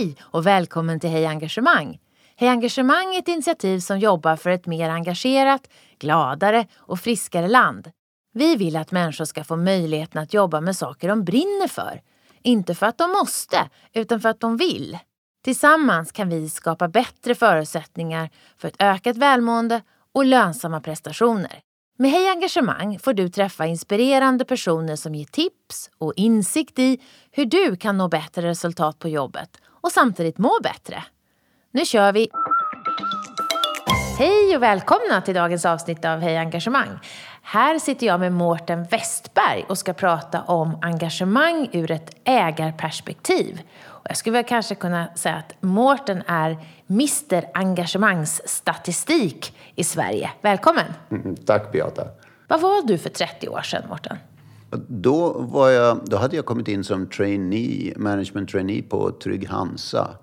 Hej och välkommen till Hej Engagemang! Hej Engagemang är ett initiativ som jobbar för ett mer engagerat, gladare och friskare land. Vi vill att människor ska få möjligheten att jobba med saker de brinner för. Inte för att de måste, utan för att de vill. Tillsammans kan vi skapa bättre förutsättningar för ett ökat välmående och lönsamma prestationer. Med Hej Engagemang får du träffa inspirerande personer som ger tips och insikt i hur du kan nå bättre resultat på jobbet och samtidigt må bättre. Nu kör vi! Hej och välkomna till dagens avsnitt av Hej Engagemang. Här sitter jag med Mårten Westberg och ska prata om engagemang ur ett ägarperspektiv. Och jag skulle väl kanske kunna säga att Mårten är Mr Engagemangsstatistik i Sverige. Välkommen! Mm, tack Beata! Vad var du för 30 år sedan, Mårten? Då, var jag, då hade jag kommit in som trainee, management trainee på Trygg Hansa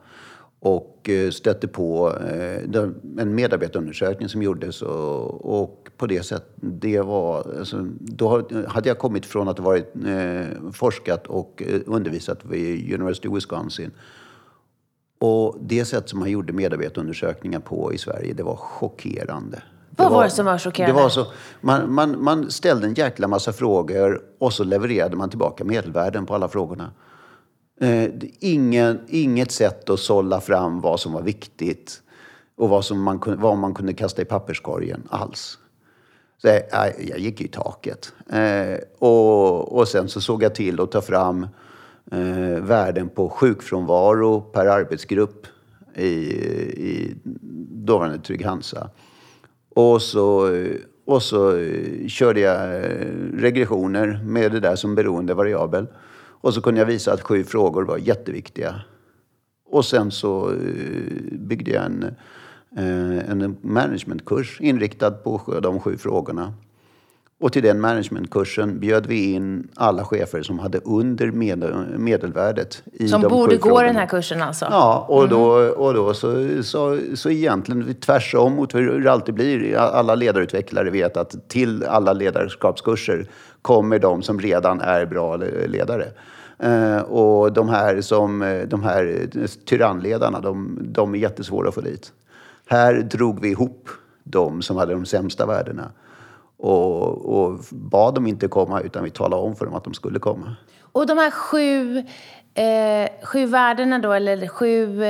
och eh, stötte på eh, en medarbetarundersökning som gjordes och, och på det sättet, det var, alltså, då hade jag kommit från att ha varit eh, forskat och eh, undervisat vid University of Wisconsin. Och det sätt som man gjorde medarbetarundersökningar på i Sverige, det var chockerande. Vad var, det som var chockerande? Det var så, man, man, man ställde en jäkla massa frågor och så levererade man tillbaka medelvärden på alla frågorna. Eh, ingen, inget sätt att sålla fram vad som var viktigt och vad, som man, vad man kunde kasta i papperskorgen alls. Så jag, jag gick i taket. Eh, och, och sen så såg jag till att ta fram eh, värden på sjukfrånvaro per arbetsgrupp i, i dåvarande Trygg-Hansa. Och så, eh, och så eh, körde jag eh, regressioner med det där som beroende variabel. Och så kunde jag visa att sju frågor var jätteviktiga. Och sen så byggde jag en, en managementkurs inriktad på de sju frågorna. Och till den managementkursen bjöd vi in alla chefer som hade under medel, medelvärdet. I som de borde gå den här kursen alltså? Ja, och då, och då så, så, så egentligen tvärsom mot hur det alltid blir. Alla ledarutvecklare vet att till alla ledarskapskurser kommer de som redan är bra ledare. Eh, och de här, som, de här tyrannledarna, de, de är jättesvåra att få dit. Här drog vi ihop de som hade de sämsta värdena och, och bad dem inte komma utan vi talade om för dem att de skulle komma. Och de här sju, eh, sju värdena då, eller sju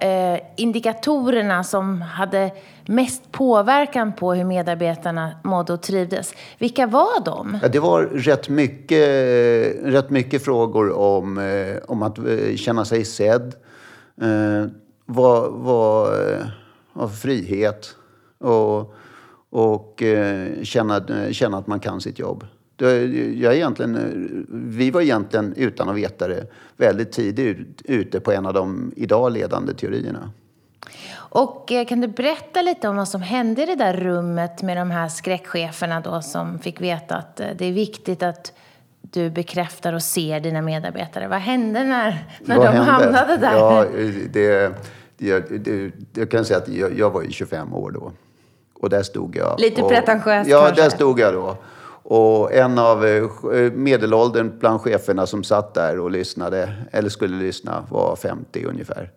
eh, indikatorerna som hade mest påverkan på hur medarbetarna mådde och trivdes. Vilka var de? Ja, det var rätt mycket, rätt mycket frågor om, eh, om att eh, känna sig sedd. Eh, vad, vad, vad frihet och och eh, känna, känna att man kan sitt jobb. Jag egentligen, vi var egentligen, utan att veta det, väldigt tidigt ute på en av de idag ledande teorierna. Och eh, kan du berätta lite om vad som hände i det där rummet med de här skräckcheferna då som fick veta att eh, det är viktigt att du bekräftar och ser dina medarbetare. Vad hände när, när vad de hände? hamnade där? Ja, det, det, det, jag kan säga att jag, jag var ju 25 år då. Och där stod jag. Lite och, pretentiöst Ja, kanske? där stod jag då. Och en av eh, medelåldern bland cheferna som satt där och lyssnade, eller skulle lyssna, var 50 ungefär.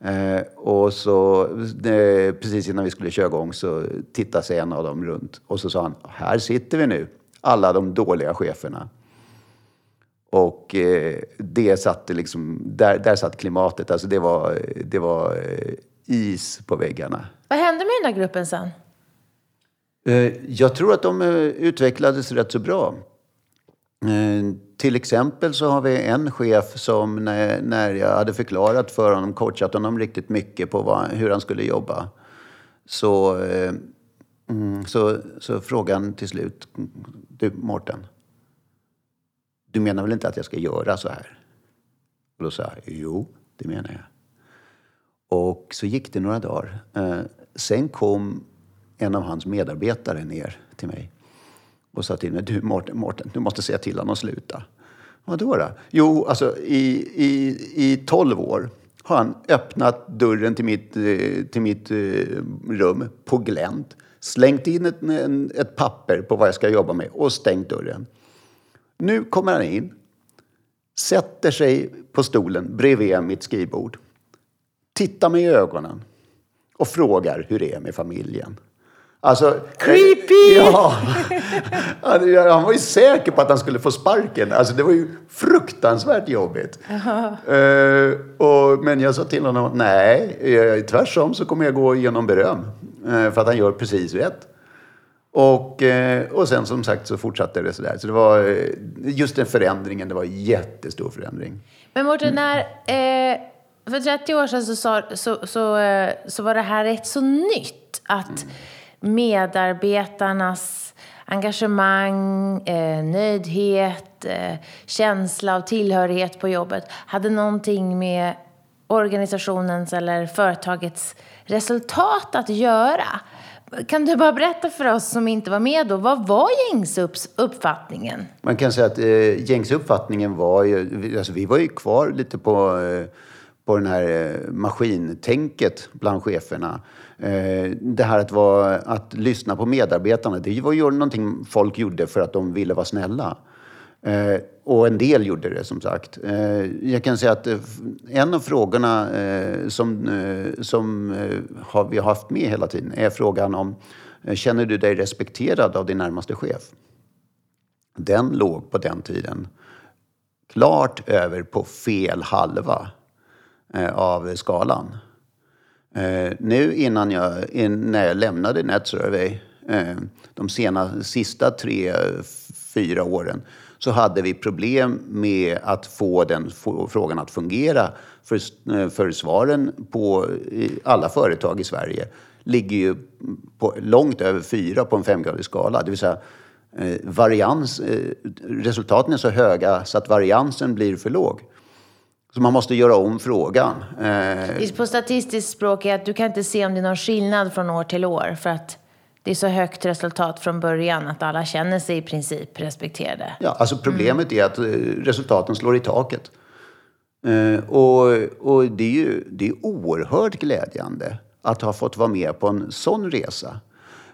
Eh, och så eh, precis innan vi skulle köra igång så tittade sig en av dem runt och så sa han, här sitter vi nu, alla de dåliga cheferna. Och eh, det satte liksom, där, där satt klimatet, alltså det var, det var eh, is på väggarna. Vad hände med den där gruppen sen? Eh, jag tror att de eh, utvecklades rätt så bra. Eh, till exempel så har vi en chef som när jag hade förklarat för honom, coachat honom riktigt mycket på vad, hur han skulle jobba. Så, mm, så, så frågade han till slut, du Mårten, du menar väl inte att jag ska göra så här? Och då sa jag, jo, det menar jag. Och så gick det några dagar. Sen kom en av hans medarbetare ner till mig och sa till mig, du Mårten, Mårten du måste säga till honom att sluta. Vadå då? Jo, alltså i, i, i 12 år har han öppnat dörren till mitt, eh, till mitt eh, rum på glänt, slängt in ett, ett papper på vad jag ska jobba med och stängt dörren. Nu kommer han in, sätter sig på stolen bredvid mitt skrivbord tittar mig i ögonen och frågar hur det är med familjen. Alltså, Creepy! Ja, han, han var ju säker på att han skulle få sparken. Alltså, det var ju fruktansvärt jobbigt. Uh, och, men jag sa till honom, nej, eh, tvärtom så kommer jag gå igenom beröm. Uh, för att han gör precis rätt. Och, uh, och sen som sagt så fortsatte det sådär. Så det var just den förändringen, det var en jättestor förändring. Men Mårten, när, eh, för 30 år sedan så, så, så, så, så var det här rätt så nytt. Att mm medarbetarnas engagemang, eh, nöjdhet, eh, känsla av tillhörighet på jobbet hade någonting med organisationens eller företagets resultat att göra. Kan du bara berätta för oss som inte var med då, vad var gängse uppfattningen? Man kan säga att eh, gängse uppfattningen var ju, alltså vi var ju kvar lite på, eh, på den här eh, maskintänket bland cheferna. Eh, det här att, vara, att lyssna på medarbetarna, det var ju någonting folk gjorde för att de ville vara snälla. Eh, och en del gjorde det som sagt. Eh, jag kan säga att eh, en av frågorna eh, som, som har vi har haft med hela tiden är frågan om Känner du dig respekterad av din närmaste chef? Den låg på den tiden klart över på fel halva av skalan. Eh, nu innan jag, in, när jag lämnade NetSurvey, eh, de sena, sista tre, fyra åren, så hade vi problem med att få den frågan att fungera. För, eh, för svaren på alla företag i Sverige ligger ju på, långt över fyra på en femgradig skala. Det vill säga, eh, varians, eh, resultaten är så höga så att variansen blir för låg. Så man måste göra om frågan. Eh... På statistiskt språk är att du kan inte se om det är någon skillnad från år till år. För att det är så högt resultat från början att alla känner sig i princip respekterade. Ja, alltså problemet mm. är att eh, resultaten slår i taket. Eh, och, och det är ju det är oerhört glädjande att ha fått vara med på en sån resa.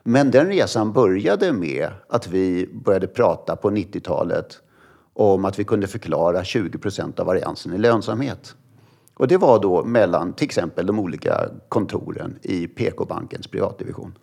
Men den resan började med att vi började prata på 90-talet om att vi kunde förklara 20 procent av variansen i lönsamhet. Och det var då mellan till exempel de olika kontoren i PK-bankens privatdivision.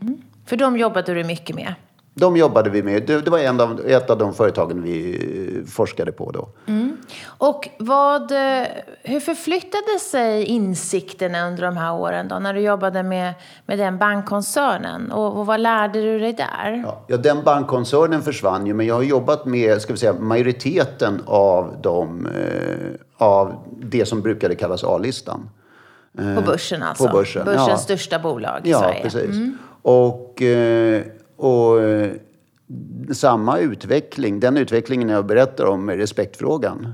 Mm. För de jobbade du mycket med? De jobbade vi med. Det, var en av, ett av de företagen vi eh, forskade på då. Mm. Och vad, eh, hur förflyttade sig insikterna under de här åren då, när du jobbade med, med den bankkoncernen? Och, och vad lärde du dig där? Ja, ja, den bankkoncernen försvann ju, men jag har jobbat med ska vi säga, majoriteten av, de, eh, av det som brukade kallas A-listan. På börsen alltså? På börsen, Börsens ja. största bolag i ja, Sverige. Precis. Mm. Och eh, och eh, samma utveckling, den utvecklingen jag berättar om med respektfrågan,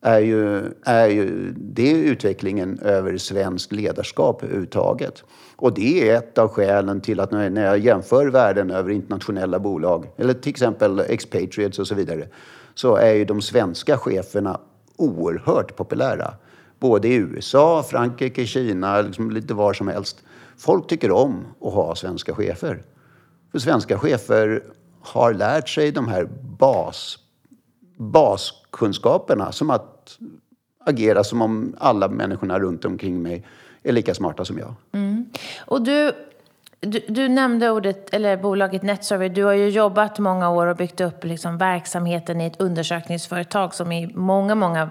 är ju, är ju det är utvecklingen över svensk ledarskap överhuvudtaget. Och det är ett av skälen till att när jag jämför världen över internationella bolag, eller till exempel expatriates och så vidare, så är ju de svenska cheferna oerhört populära. Både i USA, Frankrike, Kina, liksom lite var som helst. Folk tycker om att ha svenska chefer. För svenska chefer har lärt sig de här bas, baskunskaperna som att agera som om alla människorna runt omkring mig är lika smarta som jag. Mm. Och du, du, du, nämnde ordet, eller bolaget NetSurvey. Du har ju jobbat många år och byggt upp liksom verksamheten i ett undersökningsföretag som i många, många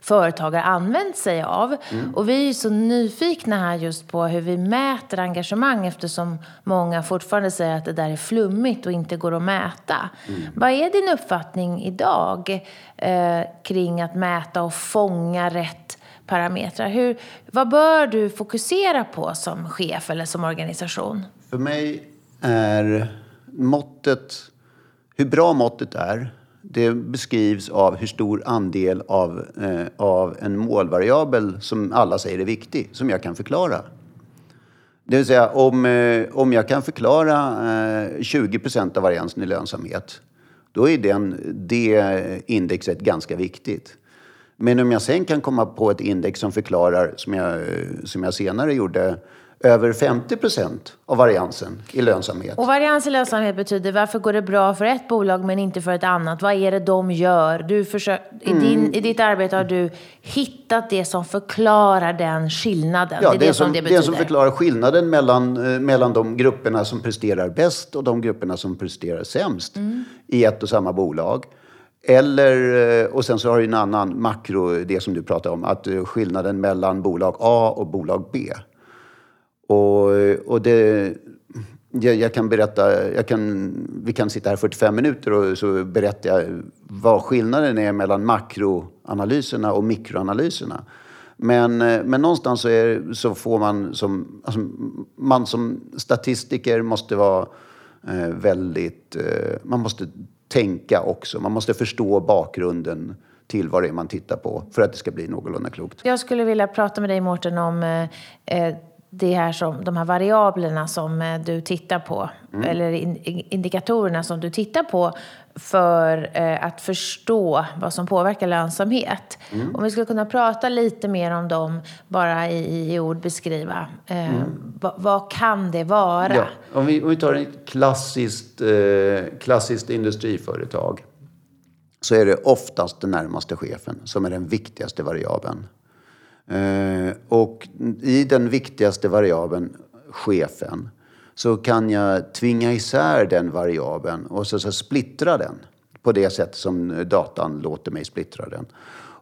företag har använt sig av. Mm. Och vi är så nyfikna här just på hur vi mäter engagemang eftersom många fortfarande säger att det där är flummigt och inte går att mäta. Mm. Vad är din uppfattning idag eh, kring att mäta och fånga rätt parametrar? Hur, vad bör du fokusera på som chef eller som organisation? För mig är måttet, hur bra måttet är, det beskrivs av hur stor andel av, eh, av en målvariabel som alla säger är viktig, som jag kan förklara. Det vill säga, om, eh, om jag kan förklara eh, 20 procent av variansen i lönsamhet, då är den, det indexet ganska viktigt. Men om jag sen kan komma på ett index som förklarar, som jag, som jag senare gjorde, över 50 procent av variansen i lönsamhet. Och varians i lönsamhet betyder varför går det bra för ett bolag men inte för ett annat? Vad är det de gör? Du försök, i, Mm. din, I ditt arbete har du hittat det som förklarar den skillnaden. Ja, det är det, som det det betyder. som förklarar skillnaden mellan, eh, mellan de grupperna som presterar bäst och de grupperna som presterar sämst Mm. i ett och samma bolag. Eller, eh, och sen så har du en annan makro, det som du pratade om, att eh, skillnaden mellan bolag A och bolag B. Och, eh, och det, jag, jag kan berätta, jag kan, vi kan sitta här 45 minuter och så berättar jag vad skillnaden är mellan makroanalyserna och mikroanalyserna. Men, men någonstans så, är, så får man som, alltså, man som statistiker måste vara eh, väldigt, eh, man måste tänka också. Man måste förstå bakgrunden till vad det är man tittar på för att det ska bli någorlunda klokt. Jag skulle vilja prata med dig Mårten om eh, eh det här som, de här variablerna som eh, du tittar på. Mm. Eller in, indikatorerna som du tittar på för eh, att förstå vad som påverkar lönsamhet. Mm. Om vi skulle kunna prata lite mer om dem, bara i, i ord beskriva. Eh, vad, vad kan det vara? Mm. Ja, om, vi, om vi tar ett klassiskt, eh, klassiskt industriföretag så är det oftast den närmaste chefen som är den viktigaste variabeln. Eh, och i den viktigaste variabeln, chefen, så kan jag tvinga isär den variabeln och så, så splittra den på det sätt som datan låter mig splittra den.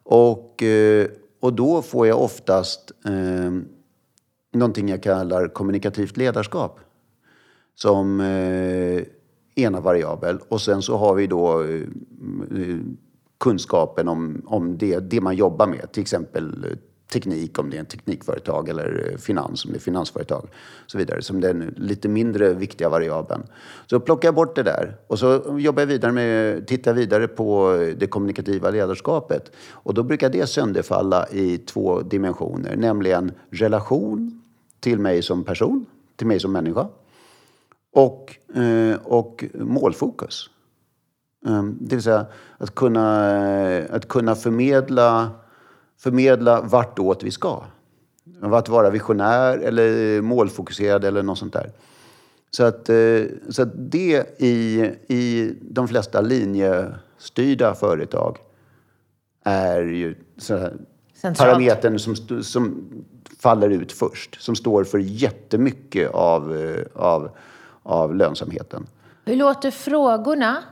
Och, eh, och då får jag oftast eh, någonting jag kallar kommunikativt ledarskap som eh, ena variabel. Och sen så har vi då eh, kunskapen om, om det, det man jobbar med. Till exempel teknik om det är en teknikföretag eller eh, finans om det är finansföretag. Och så vidare, som den lite mindre viktiga variabeln. Så plockar jag bort det där och så jobbar jag vidare med, tittar vidare på eh, det kommunikativa ledarskapet. Och då brukar det sönderfalla i två dimensioner, nämligen relation till mig som person, till mig som människa och, eh, och målfokus. Ehm, det vill säga att kunna, att kunna förmedla, förmedla vartåt vi ska. Att vara visionär eller målfokuserad eller något sånt där. Så att, eh, så att det i, i de flesta linjestyrda företag är ju Centralt. parametern som, som faller ut först. Som står för jättemycket av, eh, av, av lönsamheten. Hur låter frågorna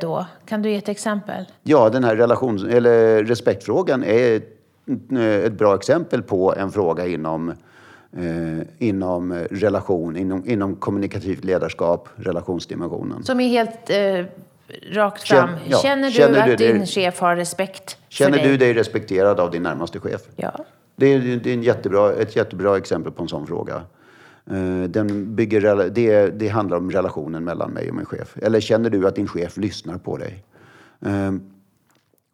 då? Kan du ge ett exempel? Ja, den här relations, eller respektfrågan är ett, ett bra exempel på en fråga inom, eh, inom relation, inom, inom kommunikativt ledarskap, relationsdimensionen. Som är helt eh, rakt fram. ja, Känner du känner att du din chef har respekt Känner för dig? du dig respekterad av din närmaste chef? Ja. Det är, det är en jättebra, ett jättebra exempel på en sån fråga. Eh, den bygger, det, det handlar om relationen mellan mig och min chef. Eller känner du att din chef lyssnar på dig? Ehm,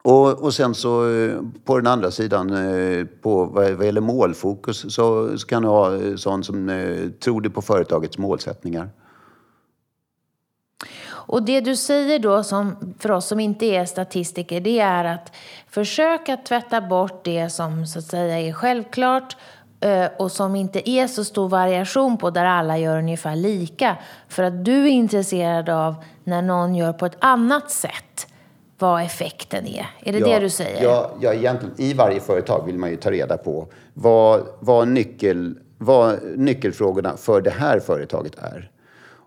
och, och sen så eh, på den andra sidan, eh, på vad, vad gäller målfokus, så, så kan du ha sån som tror du på företagets målsättningar? Och det du säger då som, för oss som inte är statistiker, det är att försöka tvätta bort det som så att säga är självklart och som inte är så stor variation på där alla gör ungefär lika. För att du är intresserad av när någon gör på ett annat sätt, vad effekten är. Är det det du säger? Ja, ja, egentligen i varje företag vill man ju ta reda på vad, vad, nyckel, vad nyckelfrågorna för det här företaget är.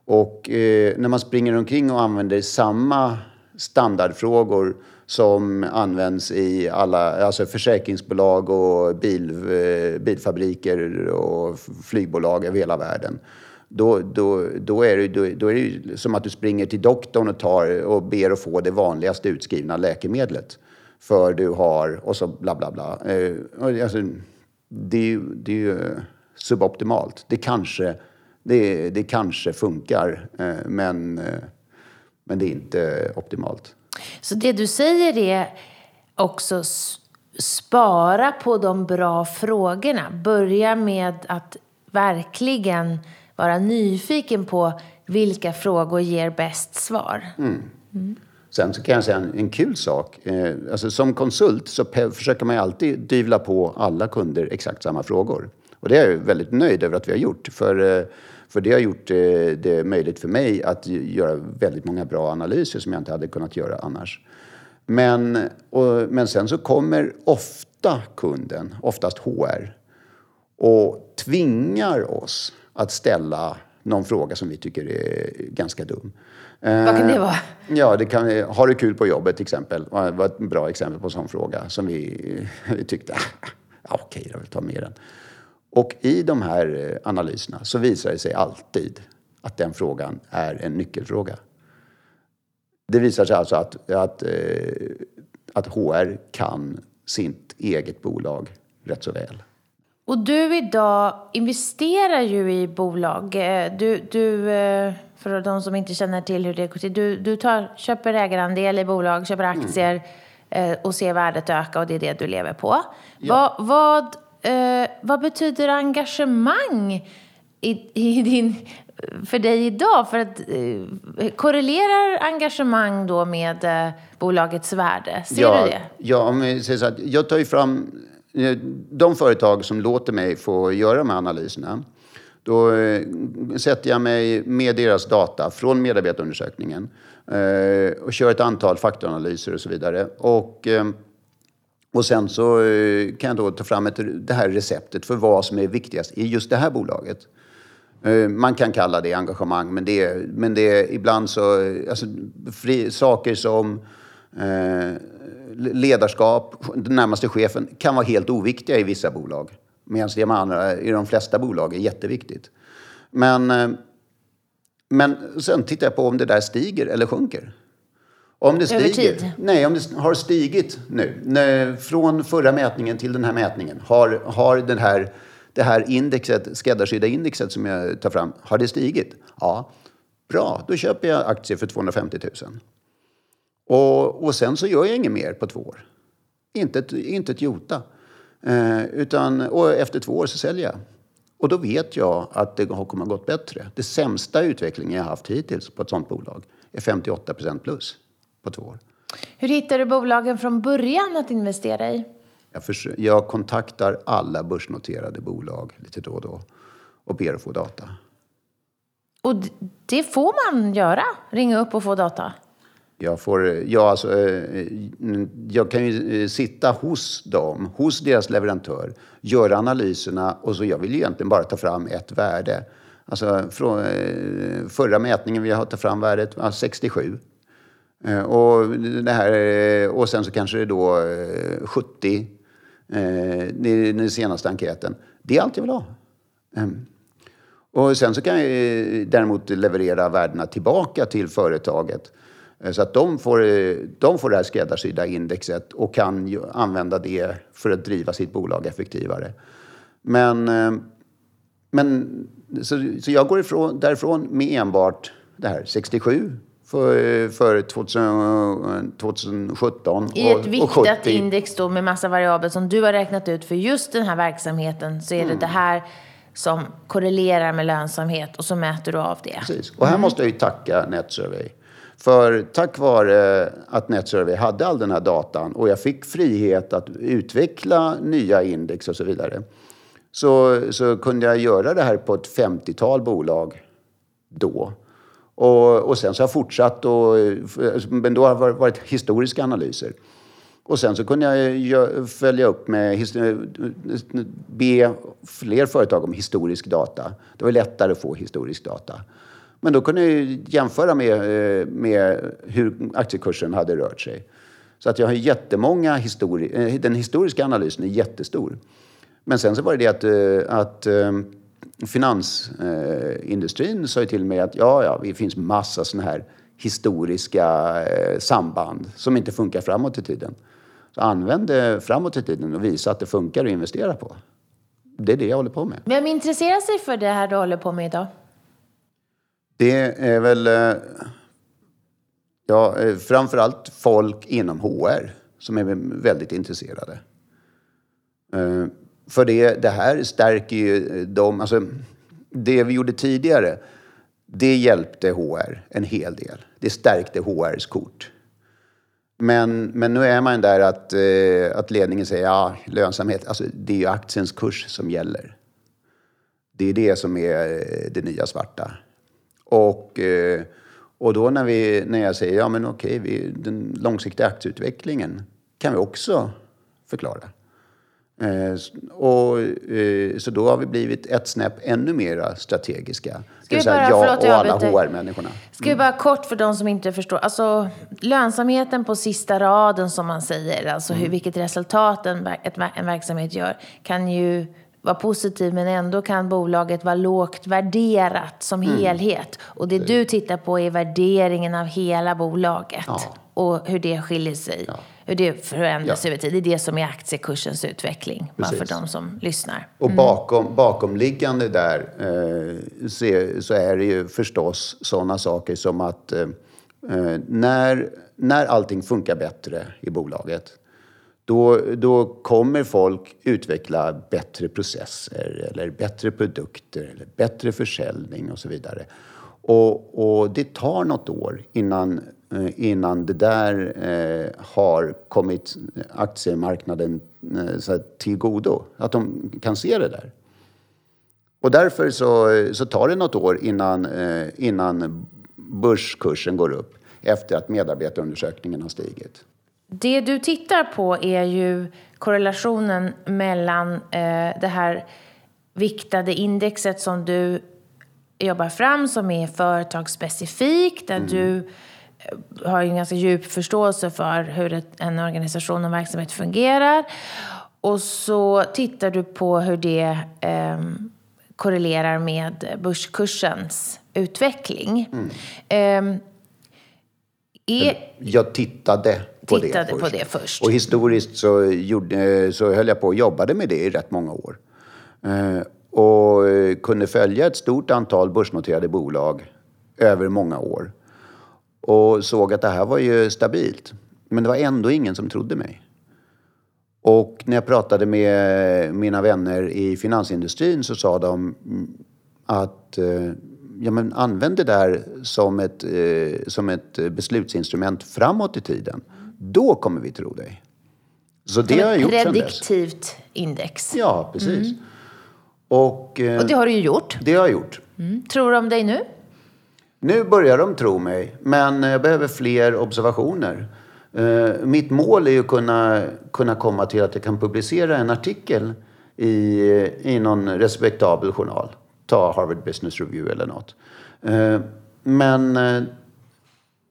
Och eh, när man springer omkring och använder samma standardfrågor som används i alla, alltså försäkringsbolag och bil, eh, bilfabriker och flygbolag över hela världen. Då, då, då, är det, då, då är det ju som att du springer till doktorn och, tar, och ber att få det vanligaste utskrivna läkemedlet. För du har, och så bla bla bla. Eh, det- alltså, det, är ju- det är ju eh, suboptimalt. Det kanske, det, det kanske funkar, men, men det är inte optimalt. Så det du säger är också spara på de bra frågorna. Börja med att verkligen vara nyfiken på vilka frågor ger bäst svar. Sen så kan jag säga en, en kul sak. Eh, alltså som konsult så försöker man ju alltid dyvla på alla kunder exakt samma frågor. Och det är jag väldigt nöjd över att vi har gjort. För, eh, för det har gjort eh, det möjligt för mig att göra väldigt många bra analyser som jag inte hade kunnat göra annars. Men, och, men sen så kommer ofta kunden, oftast HR, och tvingar oss att ställa någon fråga som vi tycker är ganska dum. Vad kan det vara? Ja, det kan, har du kul på jobbet till exempel? Det var ett bra exempel på en sån fråga som vi, vi tyckte, ja, okej då, vi tar med den. Och i de här eh, analyserna så visar det sig alltid att den frågan är en nyckelfråga. Det visar sig alltså att, att, eh, att HR kan sitt eget bolag rätt så väl. Och du idag investerar ju i bolag. Eh, du, du, för de som inte känner till hur det går till. Du, du tar, köper ägarandel i bolag, köper aktier mm. och ser värdet öka och det är det du lever på. Ja. Vad, vad eh, vad betyder engagemang i, i din, för dig idag? För att, eh, korrelerar engagemang då med eh, bolagets värde? Ser ja, du det? Ja, om vi säger så att jag tar ju fram eh, de företag som låter mig få göra de här analyserna. Då eh, sätter jag mig med deras data från medarbetarundersökningen eh, och kör ett antal faktoranalyser och så vidare. Och och sen så eh, kan jag då ta fram ett, det här receptet för vad som är viktigast i just det här bolaget. Eh, man kan kalla det engagemang, men det är, men det är ibland så... Eh, alltså, fri, saker som eh, ledarskap, den närmaste chefen, kan vara helt oviktiga i vissa bolag. Medan det andra, i de flesta bolag är jätteviktigt. Men, eh, men sen tittar jag på om det där stiger eller sjunker. Om det stiger, Över tid? Nej, om det har stigit nu. Från förra mätningen till den här mätningen. Har, har den här, det här indexet, skräddarsydda indexet som jag tar fram, har det stigit? Ja. Bra, då köper jag aktier för 250 000. Och, och sen så gör jag inget mer på två år. Inte ett, inte ett jota. Eh, utan, och efter två år så säljer jag. Och då vet jag att det kommer att gått bättre. Det sämsta utvecklingen jag haft hittills på ett sånt bolag är 58% plus på två år. Hur hittar du bolagen från början att investera i? Jag, försöker, jag kontaktar alla börsnoterade bolag lite då och då och ber att få data. Och det får man göra? Ringa upp och få data? Jag, får, ja, alltså, eh, jag kan ju eh, sitta hos dem, hos deras leverantör, göra analyserna och så jag vill egentligen bara ta fram ett värde. Alltså från eh, förra mätningen vi har tagit fram värdet var 67. Eh, och, det här, eh, och sen så kanske det är då eh, 70, är den senaste enkäten. Det är allt jag vill ha. Ehm. Och sen så kan jag däremot leverera värdena tillbaka till företaget. Så att de får, de får det här skräddarsydda indexet och kan använda det för att driva sitt bolag effektivare. Men, men så, så jag går ifrån, därifrån med enbart det här 67 för, för 2000, 2017. I ett viktat index då med massa variabler som du har räknat ut för just den här verksamheten så är mm. det det här som korrelerar med lönsamhet och så mäter du av det. Precis. Och här mm. måste jag ju tacka NetSurvey. För tack vare att NetSurvey hade all den här datan och jag fick frihet att utveckla nya index och så vidare så, så kunde jag göra det här på ett 50-tal bolag då. Och, och sen så har jag fortsatt, och, men då har det varit historiska analyser. Och sen så kunde jag följa upp med, be fler företag om historisk data. Det var lättare att få historisk data. Men då kunde jag jämföra med, eh, med hur aktiekursen hade rört sig. Så att jag har jättemånga histori eh, den historiska analysen är jättestor. Men sen så var det det att, eh, att finansindustrin sa ju till mig att ja, ja, det finns massa sådana här historiska eh, samband som inte funkar framåt i tiden. Så använd det framåt i tiden och visa att det funkar att investera på. Det är det jag håller på med. Vem intresserar sig för det här du håller på med idag? Det är väl eh, ja, eh, framförallt folk inom HR som är väldigt intresserade. För det, det här stärker ju eh, dem. Alltså, det vi gjorde tidigare, det hjälpte HR en hel del. Det stärkte HRs kort. Men, men nu är man där att, eh, att ledningen säger ja, lönsamhet, alltså det är ju aktiens kurs som gäller. Det är det som är eh, det nya svarta. Och, eh, och då när, vi, när jag säger ja men okej, vi, den långsiktiga aktieutvecklingen kan vi också förklara. Eh, och, eh, så då har vi blivit ett snäpp ännu mer strategiska. Ska vi bara- jag förlåt, och alla. HR-människorna. Ska vi bara kort för de som inte förstår. Alltså, lönsamheten på sista raden som man säger, alltså hur, vilket resultat en, en verksamhet gör, kan ju vara positiv men ändå kan bolaget vara lågt värderat som helhet. Och det du tittar på är värderingen av hela bolaget Ja. och hur det skiljer sig. Hur det förändras Ja. över tid. Det är det som är aktiekursens utveckling, bara för Precis. de som lyssnar. Och bakom, bakomliggande där eh, så, så är det ju förstås sådana saker som att eh, eh, när, när allting funkar bättre i bolaget då, då kommer folk utveckla bättre processer eller bättre produkter eller bättre försäljning och så vidare. Och, och det tar något år innan, innan det där eh, har kommit aktiemarknaden eh, så här, till godo. Att de kan se det där. Och därför så, så tar det något år innan, eh, innan börskursen går upp efter att medarbetarundersökningen har stigit. Det du tittar på är ju korrelationen mellan eh, det här viktade indexet som du jobbar fram som är företagsspecifikt, där du eh, har en ganska djup förståelse för hur en organisation och verksamhet fungerar. Och så tittar du på hur det ehm, korrelerar med börskursens utveckling. Ehm, är, Jag tittade på Tittade det först. på det först. Och historiskt så, gjorde, så höll jag på och jobbade med det i rätt många år. Eh, och eh, kunde följa ett stort antal börsnoterade bolag över många år. Och såg att det här var ju stabilt. Men det var ändå ingen som trodde mig. Och när jag pratade med mina vänner i finansindustrin så sa de mm, att eh, ja, men använd det där som ett, eh, som ett beslutsinstrument framåt i tiden. Då kommer vi tro dig. Så det har jag gjort sedan dess. prediktivt index. Ja, precis. Och, eh, Och det har du ju gjort. det har jag gjort. Tror de dig nu? Nu börjar de tro mig, men jag behöver fler observationer. Eh, mitt mål är ju att kunna, kunna komma till att jag kan publicera en artikel i, i någon respektabel journal. Ta Harvard Business Review eller något. Eh, men, eh,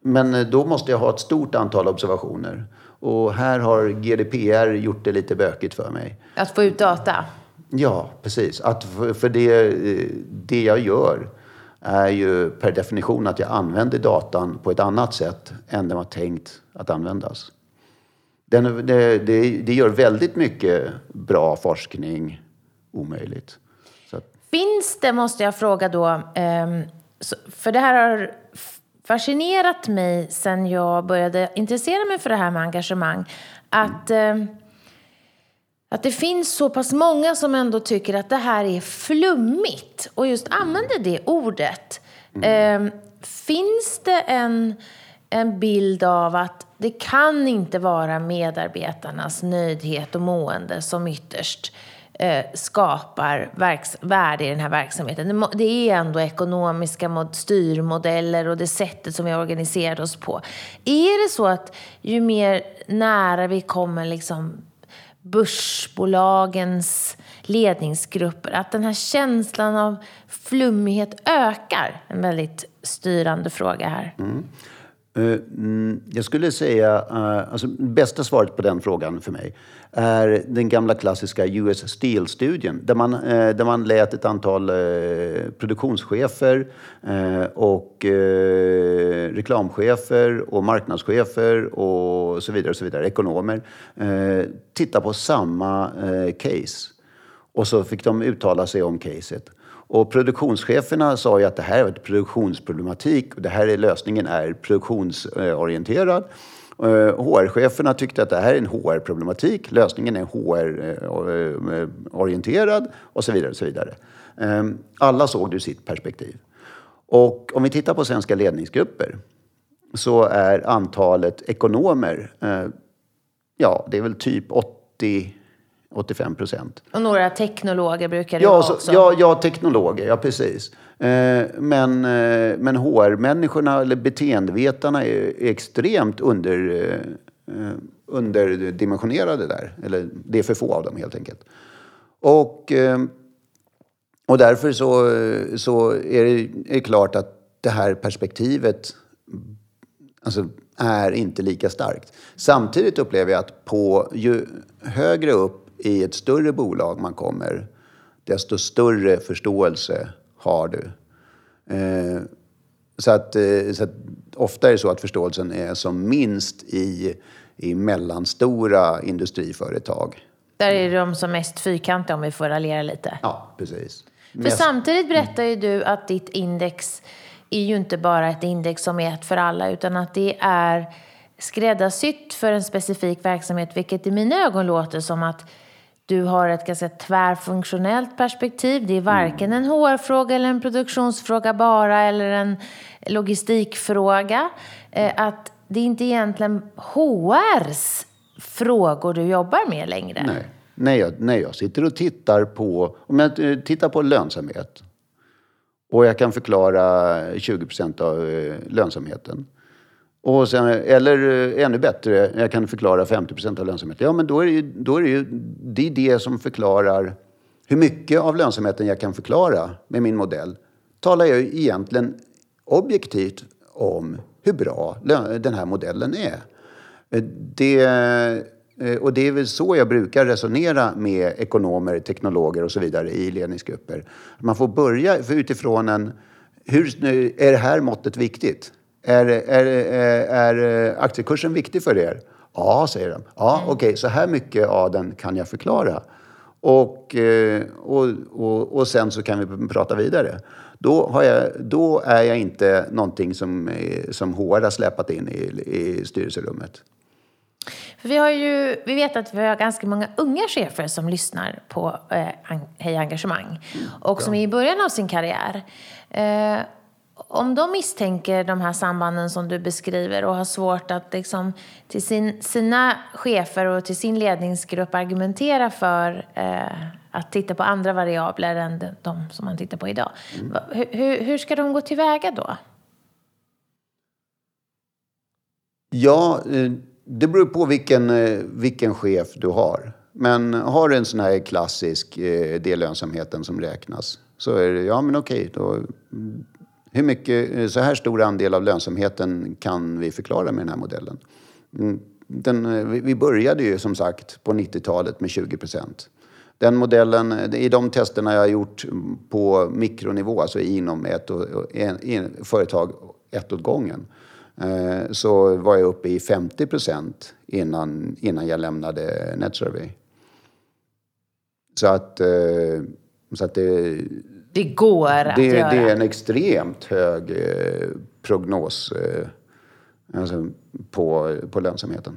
men då måste jag ha ett stort antal observationer. Och här har GDPR gjort det lite bökigt för mig. Att få ut data? Ja, precis. Att för, det, eh, det jag gör är ju per definition att jag använder datan på ett annat sätt än den var tänkt att användas. Den, det, det, det gör väldigt mycket bra forskning omöjligt. Så att, Finns det, måste jag fråga då, ehm, för det här har fascinerat mig sen jag började intressera mig för det här med engagemang, att, mm att det finns så pass många som ändå tycker att det här är flummigt och just använder det ordet. Ehm, finns det en, en bild av att det kan inte vara medarbetarnas nöjdhet och mående som ytterst eh, skapar verks- värde i den här verksamheten. Det, må- det är ändå ekonomiska mod- styrmodeller och det sättet som vi organiserar oss på. Är det så att ju mer nära vi kommer liksom börsbolagens ledningsgrupper, att den här känslan av flummighet ökar? En väldigt styrande fråga här. Mm, Eh, mm, jag skulle säga, eh, alltså bästa svaret på den frågan för mig är den gamla klassiska US Steel-studien där man, eh, där man lät ett antal produktionschefer och reklamchefer och marknadschefer och så vidare, och så vidare ekonomer, titta på samma case. Och så fick de uttala sig om caset. Och produktionscheferna sa ju att det här är ett produktionsproblematik och det här är lösningen är produktionsorienterad. Eh, HR-cheferna tyckte att det här är en HR-problematik, lösningen är HR-orienterad eh, och så vidare. Och så vidare. Eh, alla såg det ur sitt perspektiv. Och om vi tittar på svenska ledningsgrupper så är antalet ekonomer, ja, det är väl typ 80 85 procent. Och några teknologer brukar det Ja, vara så, också. ja, ja, teknologer, ja precis. Eh, men, eh, men HR-människorna, eller beteendevetarna, är, extremt under, eh, underdimensionerade där. Eller det är för få av dem helt enkelt. Och, och därför så, så är det är klart att det här perspektivet alltså, är inte lika starkt. Samtidigt upplever jag att på, ju högre upp i ett större bolag man kommer, desto större förståelse har du. Eh, så, att, eh, så att ofta är det så att förståelsen är som minst i, i mellanstora industriföretag. Där är de som mest fyrkantiga om vi får raljera lite. Ja, precis. För Mest- samtidigt berättar ju du att ditt index är ju inte bara ett index som är ett för alla utan att det är skräddarsytt för en specifik verksamhet vilket i mina ögon låter som att du har ett ganska tvärfunktionellt perspektiv. Det är varken en HR-fråga eller en produktionsfråga bara eller en logistikfråga. Eh, Att det är inte egentligen HRs frågor du jobbar med längre. Nej. När jag, när jag sitter och tittar på, om jag eh, tittar på lönsamhet och jag kan förklara 20 procent av eh, lönsamheten. Och sen, eller eh, ännu bättre, jag kan förklara 50 procent av lönsamheten. Ja, men då är det ju, då är det, ju det, är det som förklarar hur mycket av lönsamheten jag kan förklara med min modell. Talar jag ju egentligen objektivt om hur bra den här modellen är. Eh, det, eh, och det är väl så jag brukar resonera med ekonomer, teknologer och så vidare i ledningsgrupper. Man får börja för utifrån en... Hur, är det här måttet viktigt? Är, är, är, är aktiekursen viktig för er? Ja, säger de. Ja, okej, så här mycket av den kan jag förklara. Och, eh, och, och, och sen så kan vi prata vidare. Då, jag, då är jag inte någonting som, eh, som HR har släpat in i, i styrelserummet. För vi, har ju, vi vet att vi har ganska många unga chefer som lyssnar på eh, Hej Engagemang och som är i början av sin karriär. Eh, om de misstänker de här sambanden som du beskriver och har svårt att liksom, till sin, sina chefer och till sin ledningsgrupp argumentera för eh, att titta på andra variabler än de, de som man tittar på idag. Va- Hur, hur, ska de gå tillväga då? Ja, eh, det beror på vilken, eh, vilken chef du har. Men har du en sån här klassisk, eh, det är lönsamheten som räknas, så är det, ja men okej, då, mm, hur mycket, eh, så här stor andel av lönsamheten kan vi förklara med den här modellen? Mm, den, eh, vi började ju som sagt på 90-talet med 20 procent. Den modellen, eh, i de testerna jag har gjort mm, på mikronivå, alltså inom ett och, och en, en, företag ett åt gången, eh, så var jag uppe i 50 procent innan, innan jag lämnade NetSurvey. Så att, eh, så att det, det går att det, göra. det är en extremt hög eh, prognos eh, alltså på, på lönsamheten.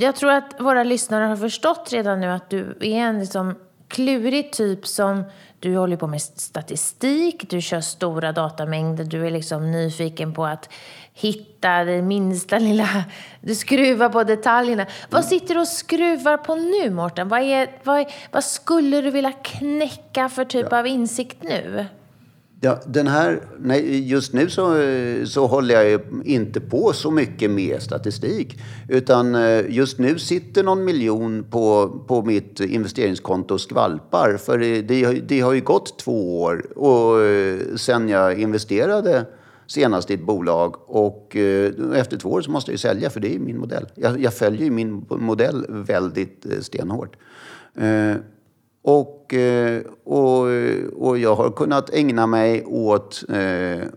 Jag tror att våra lyssnare har förstått redan nu att du är en liksom klurig typ som du håller på med statistik, du kör stora datamängder, du är liksom nyfiken på att hitta det minsta lilla, du skruvar på detaljerna. Vad sitter du och skruvar på nu Mårten? Vad, är, vad, är, vad skulle du vilja knäcka för typ av insikt nu? Ja, den här, nej, just nu så, så håller jag ju inte på så mycket med statistik. Utan eh, just nu sitter någon miljon på, på mitt investeringskonto och skvalpar. För det, det, har- ju gått två år och, eh, sen jag investerade senast i ett bolag. Och eh, efter två år så måste jag ju sälja, för det är min modell. Jag, jag följer ju min modell väldigt stenhårt. Och, eh, och, och jag har kunnat ägna mig åt, eh,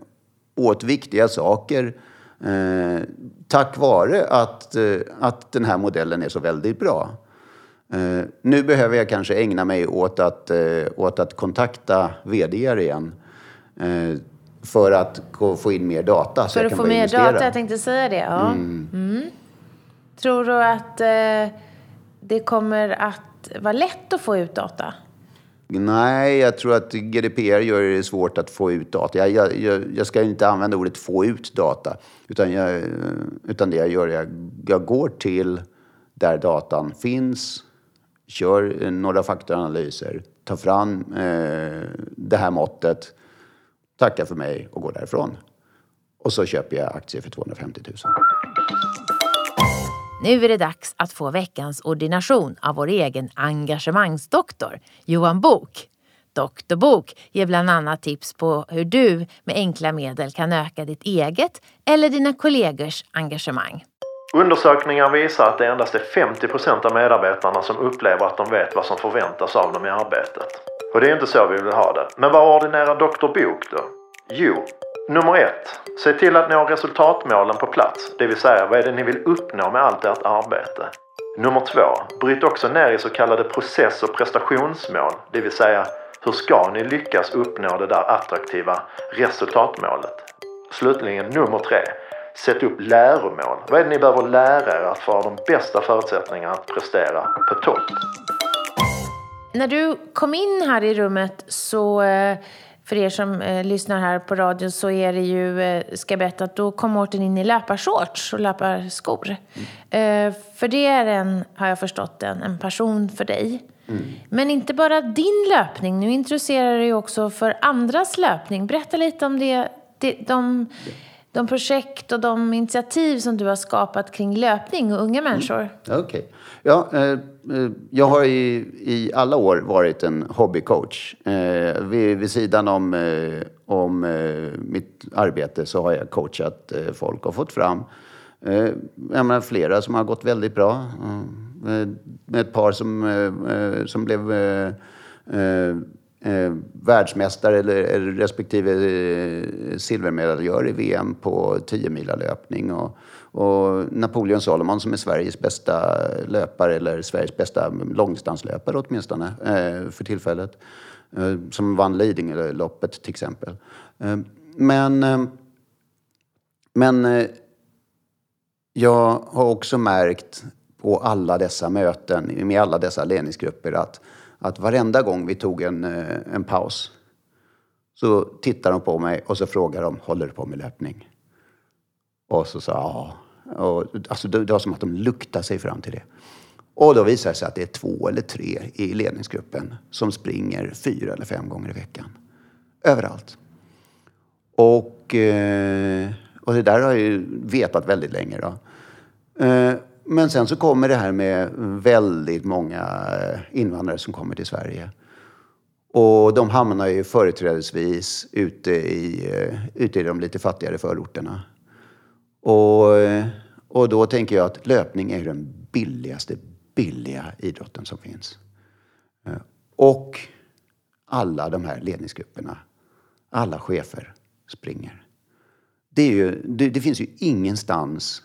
åt viktiga saker eh, tack vare att, att den här modellen är så väldigt bra. Nu behöver jag kanske ägna mig åt att, åt att kontakta vd igen för att få in mer data. så För jag att få mer investera. data, jag tänkte säga det. Ja. Mm. Tror du att det kommer att vara lätt att få ut data? Nej, jag tror att GDPR gör det svårt att få ut data. Jag, jag, jag, ska inte använda ordet få ut data. Utan, jag, utan det jag gör är att jag går till där datan finns kör några faktoranalyser, tar fram eh, det här måttet, tackar för mig och går därifrån. Och så köper jag aktier för 250 000. Nu är det dags att få veckans ordination av vår egen engagemangsdoktor, Johan Bok. Doktor Bok ger bland annat tips på hur du med enkla medel kan öka ditt eget eller dina kollegors engagemang. Undersökningar visar att det endast är 50 procent av medarbetarna som upplever att de vet vad som förväntas av dem i arbetet. Och det är inte så vi vill ha det. Men vad ordinerar doktor Bok då? Jo, nummer ett. Se till att ni har resultatmålen på plats. Det vill säga, vad är det ni vill uppnå med allt ert arbete? Nummer två. Bryt också ner i så kallade process och prestationsmål. Det vill säga, hur ska ni lyckas uppnå det där attraktiva resultatmålet? Slutligen nummer tre. Sätt upp läromål. Vad är det ni behöver lära er att få de bästa förutsättningarna att prestera på topp? När du kom in här i rummet så eh, för er som eh, lyssnar här på radio så är det ju, eh, ska jag berätta, att då kom Mårten in i löparshorts och löparskor. Mm. Eh, för det är en, har jag förstått, en, en passion för dig. Mm. Men inte bara din löpning, nu introducerar du dig också för andras löpning. Berätta lite om det, det de, de projekt och de initiativ som du har skapat kring löpning och unga människor. Mm. Okay. Ja, eh, eh, jag har i, i alla år varit en hobbycoach. Eh, vid, vid sidan om, eh, om eh, mitt arbete så har jag coachat eh, folk och fått fram eh, jag menar, flera som har gått väldigt bra. Eh, med ett par som, som blev eh, världsmästare eller, eller respektive eh, silvermedaljör i VM på 10 löpning och, och Napoleon Salomon som är Sveriges bästa löpare eller Sveriges bästa långdistanslöpare åtminstone eh, för tillfället. Eh, som vann Lidingöloppet till exempel. Eh, men men jag har också märkt på alla dessa möten med alla dessa ledningsgrupper att att varenda gång vi tog en, en paus så tittar de på mig och så frågar de, håller du på med löpning? Och så sa jag, ja. Och, alltså, det, det var som att de luktade sig fram till det. Och då visar det sig att det är två eller tre i ledningsgruppen som springer fyra eller fem gånger i veckan. Överallt. Och, eh, och det där har jag ju vetat väldigt länge. Då. Eh, men sen så kommer det här med väldigt många eh, invandrare som kommer till Sverige. Och de hamnar ju företrädesvis ute i, ute i de lite fattigare förorterna. Och, eh, och då tänker jag att löpning är den billigaste billiga idrotten som finns. Eh, och alla de här ledningsgrupperna, alla chefer springer. Det, är ju, det, det finns ju ingenstans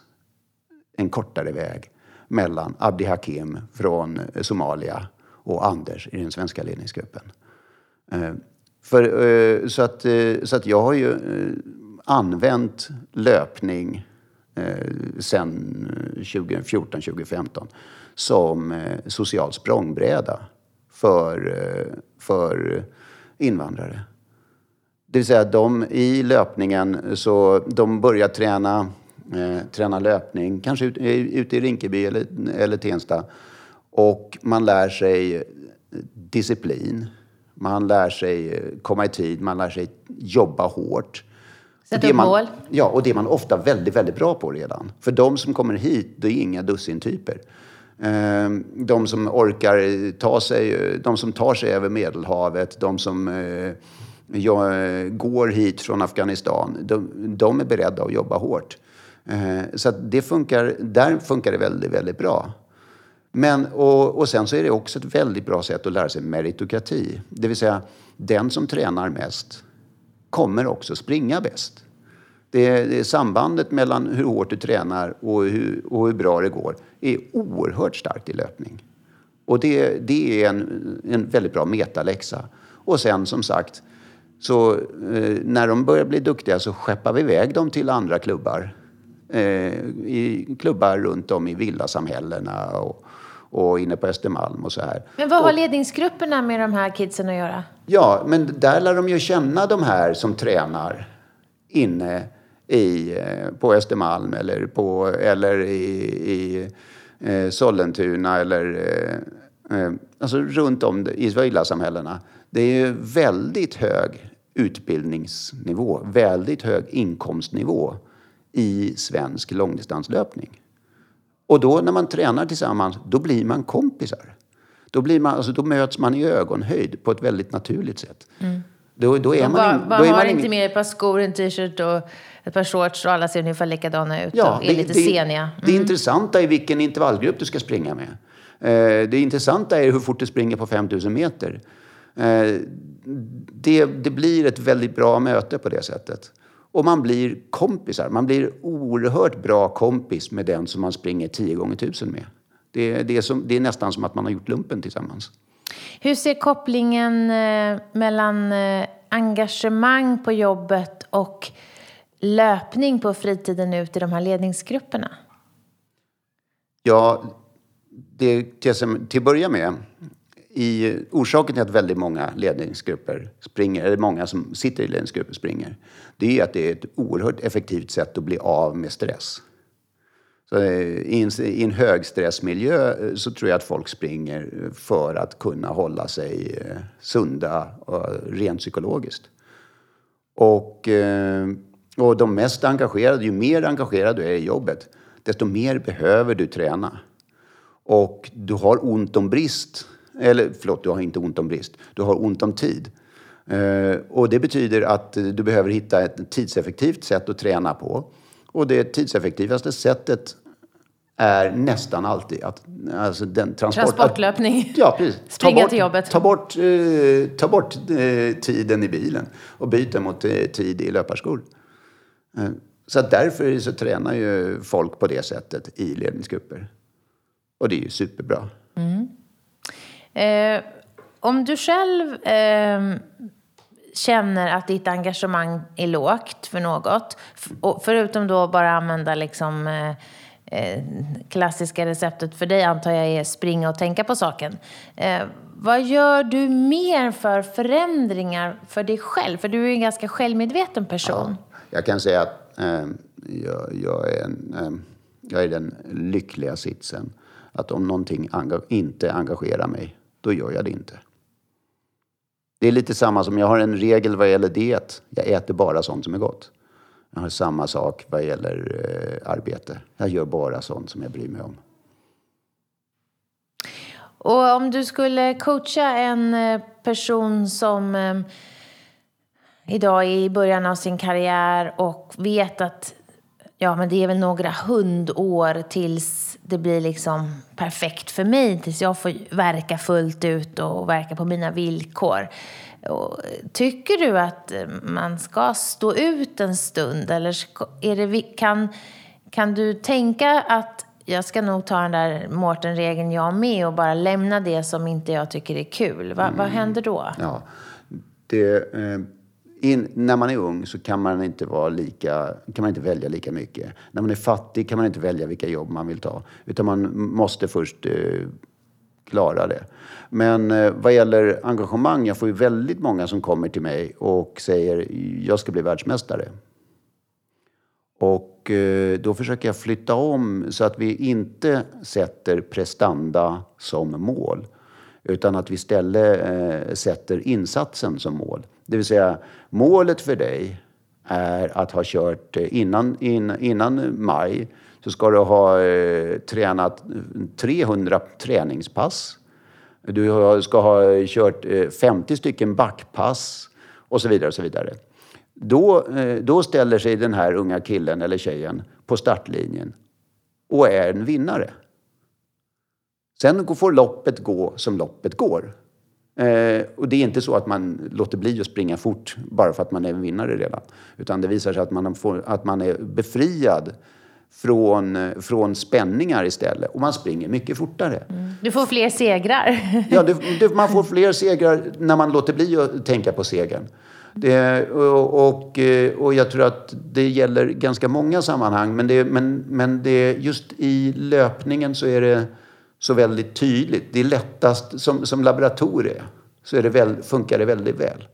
en kortare väg mellan Abdi Hakim från Somalia och Anders i den svenska ledningsgruppen. Eh, för, så, att, så att jag har ju använt löpning eh, sedan 2014-2015 eh, som eh, social språngbräda för, för invandrare. Det vill säga, de i löpningen så de börjar träna eh, träna löpning, kanske ute i Rinkeby eller, eller Tensta. Och man lär sig disciplin. Man lär sig komma i tid, man lär sig jobba hårt. Sätta upp mål. Ja, och det är man ofta väldigt, väldigt bra på redan. För de som kommer hit, det är inga dussintyper. Ehm, de som orkar ta sig, de som tar sig över Medelhavet, de som eh, går hit från Afghanistan, de, de är beredda att jobba hårt. Eh, så det funkar, där funkar det väldigt, väldigt bra. Men, och, och sen så är det också ett väldigt bra sätt att lära sig meritokrati. Det vill säga, den som tränar mest kommer också springa bäst. Det, det sambandet mellan hur hårt du tränar och hur, och hur bra det går är oerhört starkt i löpning. Och det, det är en, en väldigt bra metaläxa. Och sen som sagt, så eh, när de börjar bli duktiga så skeppar vi iväg dem till andra klubbar Eh, i klubbar runt om i villasamhällena och, och inne på Östermalm och så här. Men vad har ledningsgrupperna med de här kidsen att göra? Ja, men där lär de ju känna de här som tränar inne i, eh, på Östermalm eller, på, eller i, i eh, Sollentuna eller, eh, alltså runt om i villasamhällena, det är väldigt hög utbildningsnivå, väldigt hög inkomstnivå i svensk långdistanslöpning. Och då när man tränar tillsammans, då blir man kompisar. Då, blir man, alltså, då möts man i ögonhöjd på ett väldigt naturligt sätt. Mm. Då, då är man, bara, då är man har inte med ett par skor, en t-shirt och ett par shorts och alla ser ungefär likadana ut ja, och är det, lite det, seniga. Mm. Det intressanta är vilken intervallgrupp du ska springa med. Eh, det intressanta är hur fort du springer på 5000 meter. Eh, det, det blir ett väldigt bra möte på det sättet. Och man blir kompisar. Man blir oerhört bra kompis med den som man springer 10 gånger tusen med. Det, det, är som, det är nästan som att man har gjort lumpen tillsammans. Hur ser kopplingen eh, mellan eh, engagemang på jobbet och löpning på fritiden ut i de här ledningsgrupperna? Ja, det, till, till att börja med, i, orsaken till att väldigt många ledningsgrupper springer, eller många som sitter i ledningsgrupper springer, det är att det är ett oerhört effektivt sätt att bli av med stress. Så eh, i, en, I en högstressmiljö eh, så tror jag att folk springer eh, för att kunna hålla sig sunda och rent psykologiskt. Och, och de mest engagerade, ju mer engagerad du är i jobbet, desto mer behöver du träna. Och du har ont om brist, eller förlåt, du har inte ont om brist, du har ont om tid. Och det betyder att du behöver hitta ett tidseffektivt sätt att träna på. Och det tidseffektivaste sättet är nästan alltid att... Alltså den transport, Transportlöpning. Att, ja, precis. Springa bort, till jobbet. Ta bort, eh, ta bort eh, tiden i bilen och byta mot eh, tid i löparskor. Eh, så därför så tränar ju folk på det sättet i ledningsgrupper. Och det är ju superbra. Mm. Eh, om du själv eh, känner att ditt engagemang är lågt för något, förutom då bara använda liksom eh, eh, klassiska receptet för dig antar jag är springa och tänka på saken. Eh, vad gör du mer för förändringar för dig själv? För du är en ganska självmedveten person. Ja, jag kan säga att eh, jag, jag, är en, eh, jag är i den lyckliga sitsen att om någonting enga inte engagerar mig, då gör jag det inte. Det är lite samma som jag har en regel vad gäller diet. Jag äter bara sånt som är gott. Jag har samma sak vad gäller eh, arbete. Jag gör bara sånt som jag bryr mig om. Och om du skulle coacha en eh, person som eh, idag är i början av sin karriär och vet att ja, men det är väl några hundår tills det blir liksom perfekt för mig, tills jag får verka fullt ut och verka på mina villkor. Tycker du att eh, man ska stå ut en stund eller är det, kan, kan du tänka att jag ska nog ta den där Mårten-regeln jag med och bara lämna det som inte jag tycker är kul. Va, mm. Vad händer då? Ja, det, eh, in, när man är ung så kan man, inte vara lika, kan man inte välja lika mycket. När man är fattig kan man inte välja vilka jobb man vill ta. Utan man måste först eh, klara det. Men eh, vad gäller engagemang, jag får ju väldigt många som kommer till mig och säger jag ska bli världsmästare. Och eh, då försöker jag flytta om så att vi inte sätter prestanda som mål. Utan att vi istället eh, sätter insatsen som mål. Det vill säga, målet för dig är att ha kört eh, innan, innan maj så ska du ha eh, tränat eh, 300 träningspass du ska ha kört 50 stycken backpass och så vidare. Och så vidare. Då, eh, då ställer sig den här unga killen eller tjejen på startlinjen och är en vinnare. Sen får loppet gå som loppet går. Eh, och det är inte så att man låter bli att springa fort bara för att man är en vinnare redan. Utan det visar sig att man, får, att man är befriad från, från spänningar istället. Och man springer mycket fortare. Mm. Du får fler segrar. ja, du, du, man får fler segrar när man låter bli att tänka på segern. Det, och, och, och, jag tror att det gäller ganska många sammanhang. Men, det, men, men det, just i löpningen så är det så väldigt tydligt. Det är lättast, som, som laboratorie, så det väl, funkar det väldigt väl.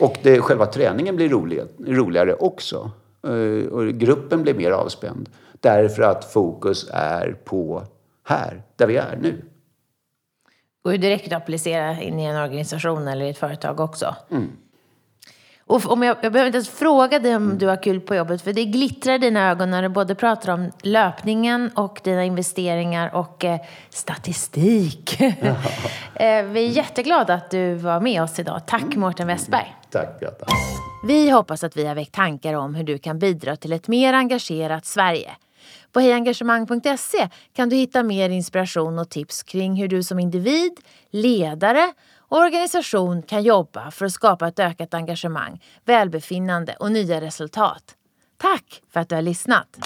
Och det, själva träningen blir rolig, roligare också. Eh, och gruppen blir mer avspänd. Därför att fokus är på här, där vi är nu. går ju direkt att applicera in i en organisation eller i ett företag också. Och om jag, jag behöver inte ens fråga dig om du har kul på jobbet, för det glittrar i dina ögon när du både pratar om löpningen och dina investeringar och eh, statistik. eh, vi är jätteglada att du var med oss idag. Tack Mårten Westberg. Tack Beata. Vi hoppas att vi har väckt tankar om hur du kan bidra till ett mer engagerat Sverige. På hejengagemang.se kan du hitta mer inspiration och tips kring hur du som individ, ledare organisation kan jobba för att skapa ett ökat engagemang, välbefinnande och nya resultat. Tack för att du har lyssnat!